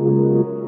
Welcome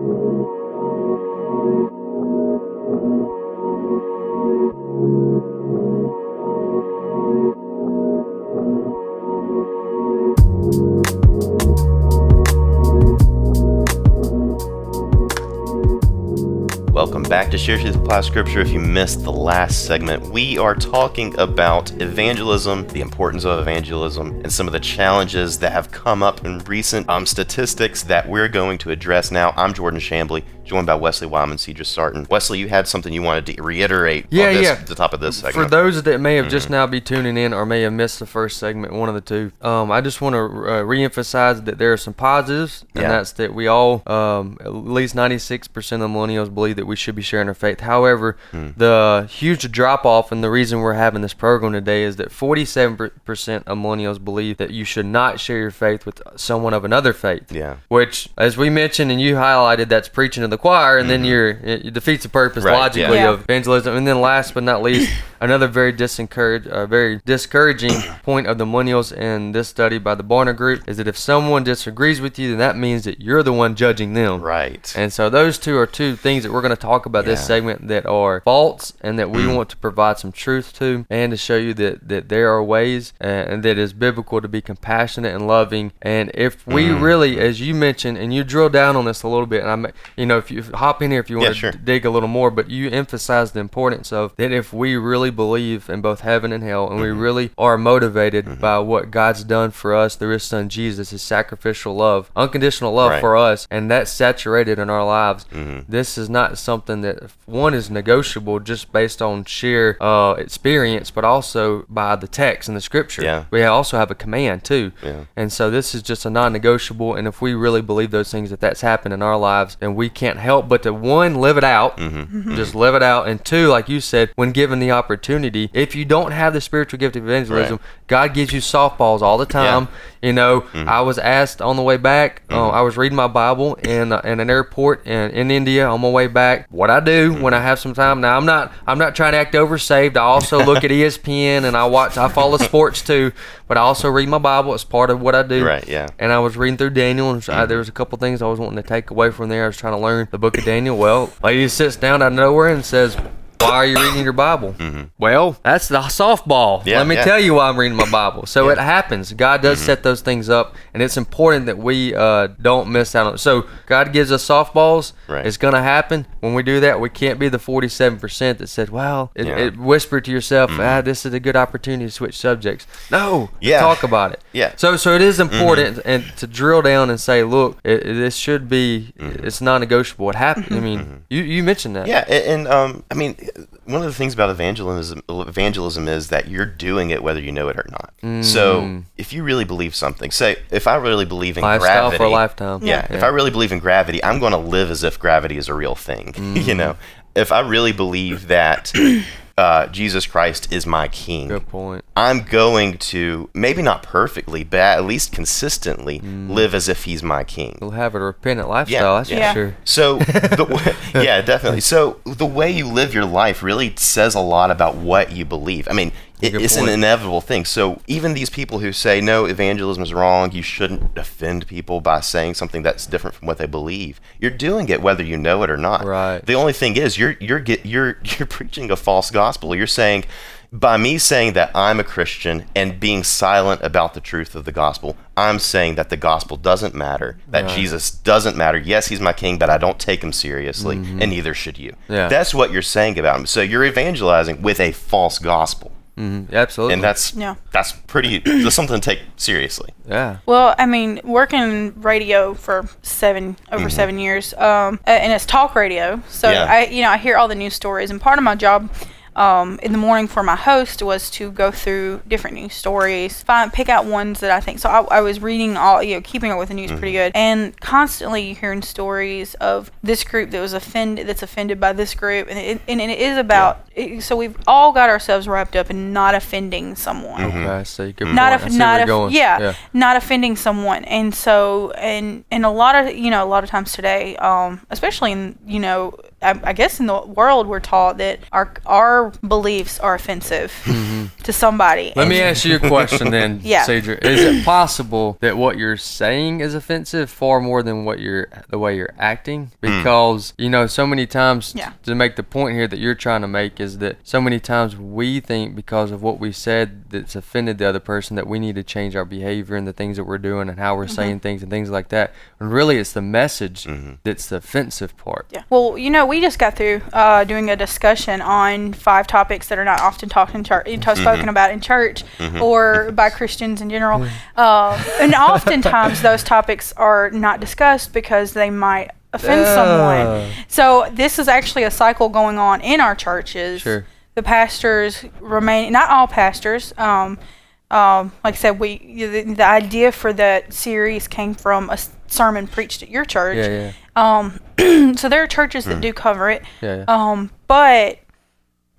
to Share Truth Apply Scripture. If you missed the last segment, we are talking about evangelism, the importance of evangelism, and some of the challenges that have come up in recent um, statistics that we're going to address now. I'm Jordan Shambly, joined by Wesley Wyman, Cedar Sarton. Wesley, you had something you wanted to reiterate Yeah, on this, yeah. the top of this segment. For those that may have just Mm-hmm. now be tuning in or may have missed the first segment, one of the two, um, I just want to uh, reemphasize that there are some positives, and Yeah. that's that we all, um, at least 96% of millennials believe that we should be sharing our faith. However, Hmm. the huge drop off, and the reason we're having this program today is that 47% of millennials believe that you should not share your faith with someone of another faith. Yeah. Which, as we mentioned and you highlighted, that's preaching to the choir, and then you're it, defeats the purpose Mm-hmm. Right, logically yeah. of evangelism. And then last but not least, another very uh, very discouraging point of the millennials in this study by the Barna Group is that if someone disagrees with you, then that means that you're the one judging them. right. And so those two are two things that we're going to talk about this segment that are false and that we Mm. want to provide some truth to and to show you that, that there are ways uh, and that is biblical to be compassionate and loving. And if we Mm. really, as you mentioned, and you drill down on this a little bit, and I'm, you know, if you hop in here if you Yeah, want to sure. dig a little more, but you emphasize the importance of that if we really believe in both heaven and hell and we Mm-hmm. really are motivated by what God's done for us through his son Jesus, his sacrificial love, unconditional love Right. for us, and that's saturated in our lives. Mm-hmm. This is not something that one is negotiable just based on sheer uh, experience, but also by the text and the scripture. Yeah. We also have a command too. Yeah. And so this is just a non-negotiable. And if we really believe those things, that that's happened in our lives, then we can't help but to one live it out, Mm-hmm. just live it out, and two, like you said, when given the opportunity, if you don't have the spiritual gift of evangelism, Right. God gives you softballs all the time. You know, Mm-hmm. I was asked on the way back. Uh, I was reading my Bible in uh, in an airport in, in India on my way back. What I do when I Mm-hmm. have some time. Now I'm not I'm not trying to act oversaved. I also look at ESPN and I watch. I follow sports too, but I also read my Bible. It's part of what I do. Right, yeah. And I was reading through Daniel, and I, there was a couple things I was wanting to take away from there. I was trying to learn the book of Daniel. Well, lady sits down out of nowhere and says. Why are you reading your Bible? Well, that's the softball. Mm-hmm. Yeah, Let me yeah. tell you why I'm reading my Bible. So Yeah. it happens. God does set those things up, and it's important that we uh, don't miss out on it. So God gives us softballs. Right. It's going to happen. When we do that, we can't be the 47% that said, well, it. Mm-hmm. it whispered to yourself, ah, this is a good opportunity to switch subjects. No. Yeah. Talk about it. Yeah. Mm-hmm. So so it is important and to drill down and say, look, it, this should be, it's non-negotiable. It happened. I mean, you, you mentioned that. Mm-hmm. Yeah, a- and, um, I mean, one of the things about evangelism, evangelism is that you're doing it whether you know it or not. Mm. So if you really believe something, say if I really believe in Lifestyle gravity, for a lifetime. Yeah, if I really believe in gravity, I'm going to live as if gravity is a real thing. Mm. you know, if I really believe that uh, Jesus Christ is my King, Good point. I'm going to maybe not perfectly, but at least consistently Mm. live as if He's my King. We'll have a repentant lifestyle, that's yeah. for sure. So, the, w- yeah, definitely. So, the way you live your life really says a lot about what you believe. I mean, it, it's an inevitable thing. So, even these people who say, no, evangelism is wrong, you shouldn't offend people by saying something that's different from what they believe, you're doing it whether you know it or not. Right. The only thing is, you're, you're, get, you're, you're preaching a false gospel. You're saying, by me saying that I'm a Christian and being silent about the truth of the gospel, I'm saying that the gospel doesn't matter, that Right. Jesus doesn't matter. Yes, he's my king, but I don't take him seriously, and neither should you. Mm-hmm. Yeah. That's what you're saying about him. So you're evangelizing with a false gospel. Mhm, Absolutely. And that's Yeah. that's pretty that's something to take seriously. yeah. Well, I mean, working in radio for seven over seven years, um, a- and it's talk radio. So Mm-hmm. Yeah. I, you know, I hear all the news stories, and part of my job. Um, in the morning for my host was to go through different news stories, find pick out ones that I think. So I, I was reading all, you know, keeping up with the news pretty Mm-hmm. good, and constantly hearing stories of this group that was offended, that's offended by this group, and it, and it is about. It, so we've all got ourselves wrapped up in not offending someone Mm-hmm. Okay, I see. Good not point. I see not where of you're going. yeah, not offending someone and so and and a lot of you know a lot of times today um especially in you know I, I guess in the world we're taught that our our beliefs are offensive to somebody. Mm-hmm. Let And- me ask you a question then, Yeah. Cedric. Is it possible that what you're saying is offensive far more than what you're the way you're acting? Because you know, so many times Yeah. to make the point here that you're trying to make is that so many times we think because of what we said that's offended the other person that we need to change our behavior and the things that we're doing and how we're Mm-hmm. saying things and things like that. When really it's the message that's the offensive part. Yeah. Well, you know, we just got through uh, doing a discussion on five topics that are not often talked in church, spoken about in church or by Christians in general. Um, and oftentimes those topics are not discussed because they might offend Ah. someone. So this is actually a cycle going on in our churches. Sure. The pastors remain, not all pastors. Um, um, like I said, we the, the idea for that series came from a sermon preached at your church. Yeah, yeah. Um, so there are churches that do cover it. Yeah, yeah. Um, but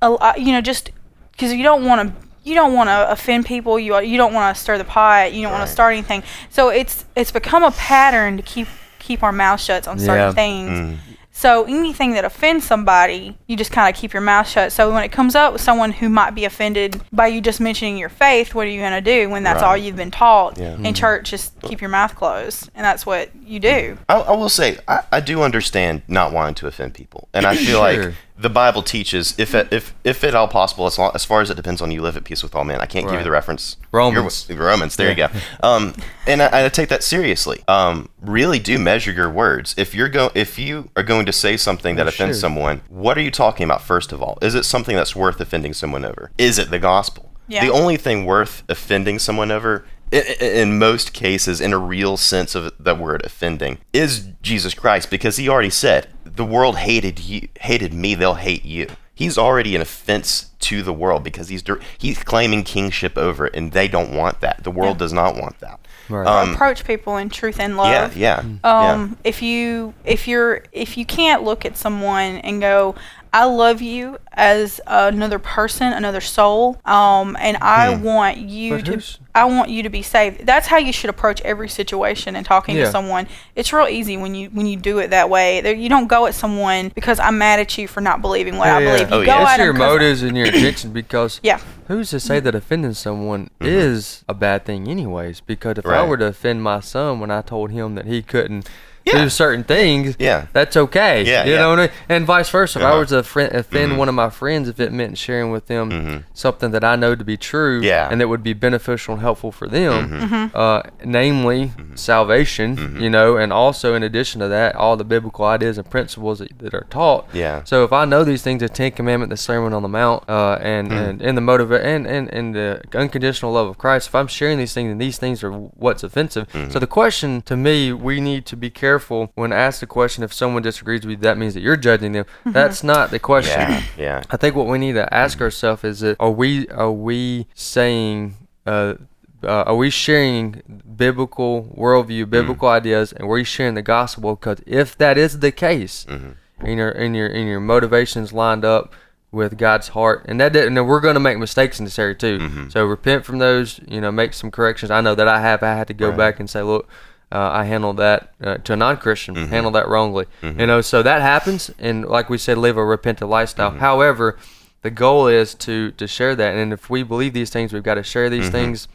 a, lo- you know, just because you don't want to, you don't want to offend people. You you don't want to stir the pot. You don't want to start anything. So it's it's become a pattern to keep keep our mouth shut on certain Yeah. things. Mm. So anything that offends somebody, you just kind of keep your mouth shut. So when it comes up with someone who might be offended by you just mentioning your faith, what are you going to do when that's Right. all you've been taught Yeah. in mm-hmm. church? Just keep your mouth closed, and that's what you do. I, I will say I, I do understand not wanting to offend people, and I feel Sure. like the Bible teaches if it, if if at all possible, as, long, as far as it depends on you, live at peace with all men. I can't give you the reference. Romans. You're- Romans. There you go. Um, and I, I take that seriously. Um, really do measure your words. If you're go if you are going to say something that Oh, offends sure. someone, what are you talking about? First of all, is it something that's worth offending someone over? Is it the gospel? Yeah. The only thing worth offending someone over, i- i- in most cases, in a real sense of the word offending, is Jesus Christ, because He already said, "The world hated you, hated me; they'll hate you." He's already an offense to the world because he's he's claiming kingship over it, and they don't want that. The world does not want that. Right. Um, Approach people in truth and love. yeah, um if you if you're if you can't look at someone and go i love you as another person another soul um and i Hmm. want you But to who's- i want you to be saved that's how you should approach every situation and talking Yeah. to someone it's real easy when you when you do it that way there, you don't go at someone because i'm mad at you for not believing what Yeah, i yeah. believe you Oh, go yeah. It's at 'em your 'cause- motives and your intention because yeah who's to say that offending someone Mm-hmm. is a bad thing anyways because if i were to offend my son when i told him that he couldn't Yeah. do certain things Yeah. that's okay Yeah, you yeah. know what I mean? and vice versa if i Uh-huh. were to offend, offend one of my friends if it meant sharing with them something that i know to be true Mm-hmm. Yeah. and that would be beneficial and helpful for them Mm-hmm. uh, namely salvation you know and also in addition to that all the biblical ideas and principles that, that are taught Yeah. so if I know these things, the Ten Commandment, the Sermon on the Mount, uh, and, and and the motive and, and and the unconditional love of Christ, if I'm sharing these things and these things are what's offensive, so the question to me, we need to be careful when asked the question if someone disagrees with you, that means that you're judging them. That's not the question. yeah, yeah. I think what we need to ask ourselves is that are we are we saying uh, uh, are we sharing biblical worldview, biblical ideas, and are we sharing the gospel? Because if that is the case, and your and your and your motivations lined up with God's heart, and that didn't, and we're going to make mistakes in this area too. So repent from those. You know, make some corrections. I know that I have. I had to go Right. back and say, look. Uh, I handled that uh, to a non-Christian, handled that wrongly. You know, so that happens, and like we said, live a repentant lifestyle. However, the goal is to to share that, and if we believe these things, we've got to share these things,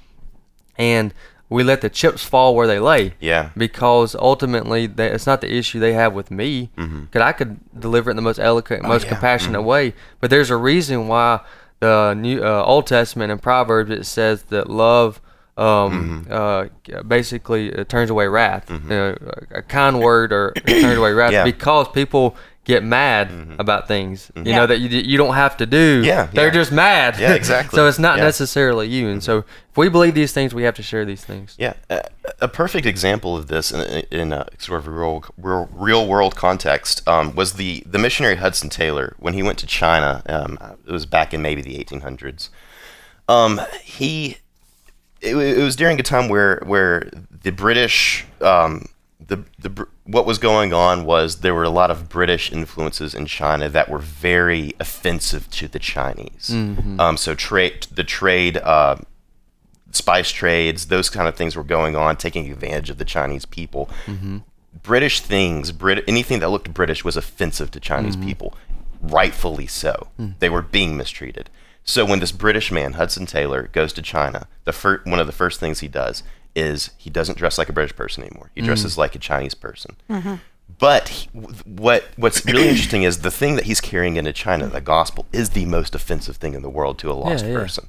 and we let the chips fall where they lay. Yeah. Because ultimately, they, it's not the issue they have with me. Because I could deliver it in the most eloquent, most Mm-hmm. Oh, yeah. compassionate way. But there's a reason why the new uh, Old Testament and Proverbs it says that love. Um, Mm-hmm. uh, basically uh, turns away wrath. Uh, a kind word or turns away wrath Yeah. Mm-hmm. because people get mad about things. You Yeah. know that you you don't have to do. Yeah, they're yeah. just mad. Yeah, exactly. so it's not necessarily you. And so if we believe these things, we have to share these things. Yeah, a, a perfect example of this in, in a sort of a real, real, real world context um, was the, the missionary Hudson Taylor when he went to China. Um, it was back in maybe the 1800s. Um, he it, it was during a time where where the British um, the the what was going on was there were a lot of British influences in China that were very offensive to the Chinese. Um, so trade the trade. Uh, spice trades, those kind of things were going on, taking advantage of the Chinese people. British things, Brit- anything that looked British was offensive to Chinese people, rightfully so. They were being mistreated. So when this British man, Hudson Taylor, goes to China, the fir- one of the first things he does is he doesn't dress like a British person anymore. He mm. dresses like a Chinese person. Mm-hmm. But he, what what's really interesting is the thing that he's carrying into China, the gospel, is the most offensive thing in the world to a lost Yeah, yeah. person.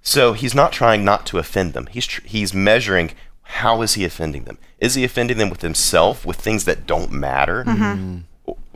So he's not trying not to offend them. He's tr- he's measuring how is he offending them? Is he offending them with himself, with things that don't matter, mm-hmm.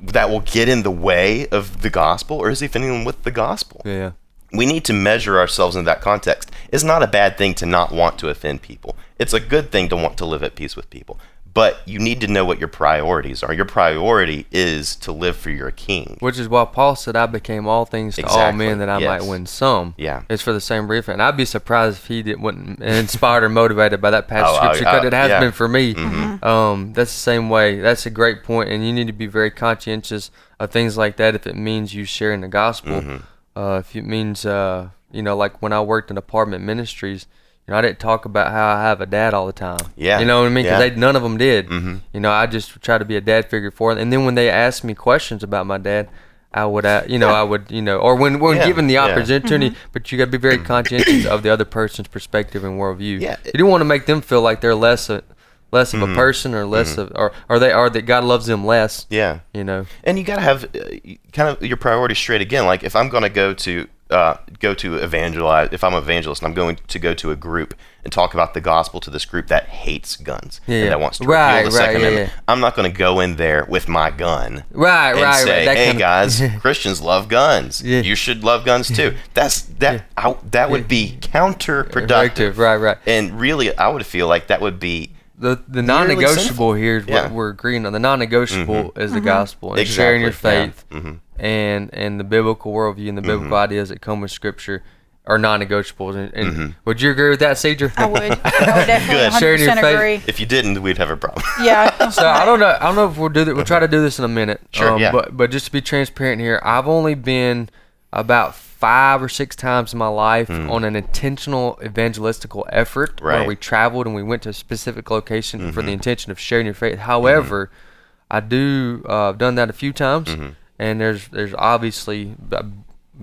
that will get in the way of the gospel, or is he offending them with the gospel? Yeah. We need to measure ourselves in that context. It's not a bad thing to not want to offend people. It's a good thing to want to live at peace with people. But you need to know what your priorities are. Your priority is to live for your king. Which is why Paul said, "I became all things to all men that I yes. might win some." Yeah. it's for the same reason. And I'd be surprised if he didn't wasn't inspired or motivated by that passage Oh, of I- scripture because I- it has yeah. Mm-hmm. been for me. Um, that's the same way. That's a great point, and you need to be very conscientious of things like that. If it means you sharing the gospel, Mm-hmm. Uh, if it means uh, you know, like when I worked in apartment ministries. You know, I didn't talk about how I have a dad all the time. Yeah, You know what I mean? Because yeah. they none of them did. Mm-hmm. You know, I just try to be a dad figure for them. And then when they asked me questions about my dad, I would, uh, you know, I would, you know, or when when Yeah, given the yeah. opportunity, but you got to be very conscientious of the other person's perspective and worldview. Yeah. you don't want to make them feel like they're less less Mm-hmm. of a person or less of, or are they are that God loves them less. Yeah. You know. And you got to have uh, kind of your priorities straight again. Like if I'm going to go to uh, go to evangelize, if I'm an evangelist and I'm going to go to a group and talk about the gospel to this group that hates guns Yeah, and that wants to Right, repeal the right, Second yeah, Amendment, yeah. I'm not going to go in there with my gun Right, and right, say, right. That "Hey guys, Christians love guns. Yeah. You should love guns too." That's that. I, that would be counterproductive. Right, right. And really, I would feel like that would be The the non-negotiable sinful. here is Yeah. what we're agreeing on. The non-negotiable is the gospel and Exactly, sharing your yeah. faith Mhm. and and the biblical worldview and the biblical ideas that come with Scripture are non-negotiables. And, and would you agree with that, Cedar? I would. I would definitely Good. Sharing your faith. agree. if you didn't, we'd have a problem. Yeah. So I don't know. I don't know if we'll do that. We'll try to do this in a minute. Um, Sure, yeah. But but just to be transparent here, I've only been about five or six times in my life on an intentional evangelistical effort where. Right. Mm-hmm. we traveled and we went to a specific location for the intention of sharing your faith. However, I do uh, I've done that a few times, Mm-hmm. and there's there's obviously b-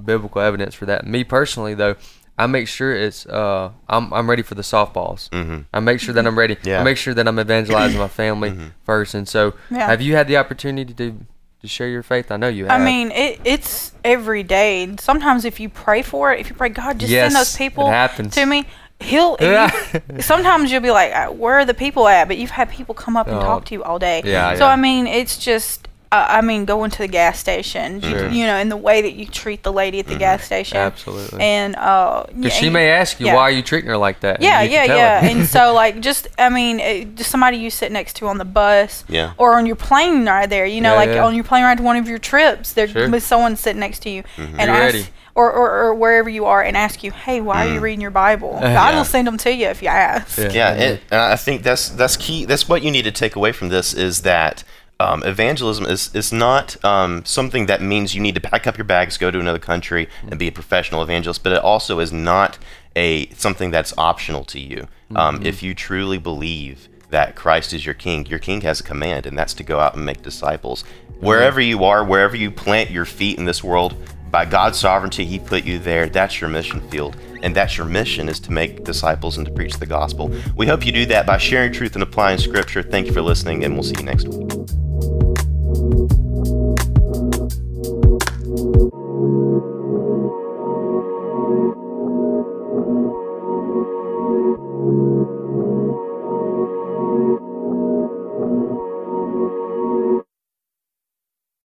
biblical evidence for that. Me personally, though. I make sure it's uh I'm I'm ready for the softballs. Mm-hmm. I make sure that I'm ready. Yeah. I make sure that I'm evangelizing my family first. And so, Yeah. have you had the opportunity to to share your faith? I know you have. I mean, it, it's every day. Sometimes if you pray for it, if you pray, God, just send those people to me. He'll. Yeah. you- sometimes you'll be like, "Uh, "Where are the people at?" But you've had people come up and Oh. talk to you all day. Yeah, So yeah. I mean, it's just. Uh, I mean, going to the gas station, you- Sure. you know, and the way that you treat the lady at the gas station. Absolutely. And uh, because yeah, she and- may ask you, yeah. why are you treating her like that? Yeah, yeah, yeah. and so, like, just I mean, it, just somebody you sit next to on the bus, Yeah. or on your plane ride there. You know, Yeah, like yeah. on your plane ride to one of your trips, there's Sure. someone sitting next to you, Mm-hmm. and ask, or, or or wherever you are, and ask you, hey, why are you reading your Bible? God Mm. Yeah. will send them to you if you ask. Yeah. yeah, and, and I think that's that's key. That's what you need to take away from this is that um, evangelism is is not um, something that means you need to pack up your bags, go to another country, and be a professional evangelist. But it also is not a something that's optional to you. Um, If you truly believe that Christ is your King, your King has a command, and that's to go out and make disciples. Wherever you are, wherever you plant your feet in this world, by God's sovereignty, He put you there. That's your mission field. And that's your mission is to make disciples and to preach the gospel. We hope you do that by sharing truth and applying scripture. Thank you for listening, and we'll see you next week.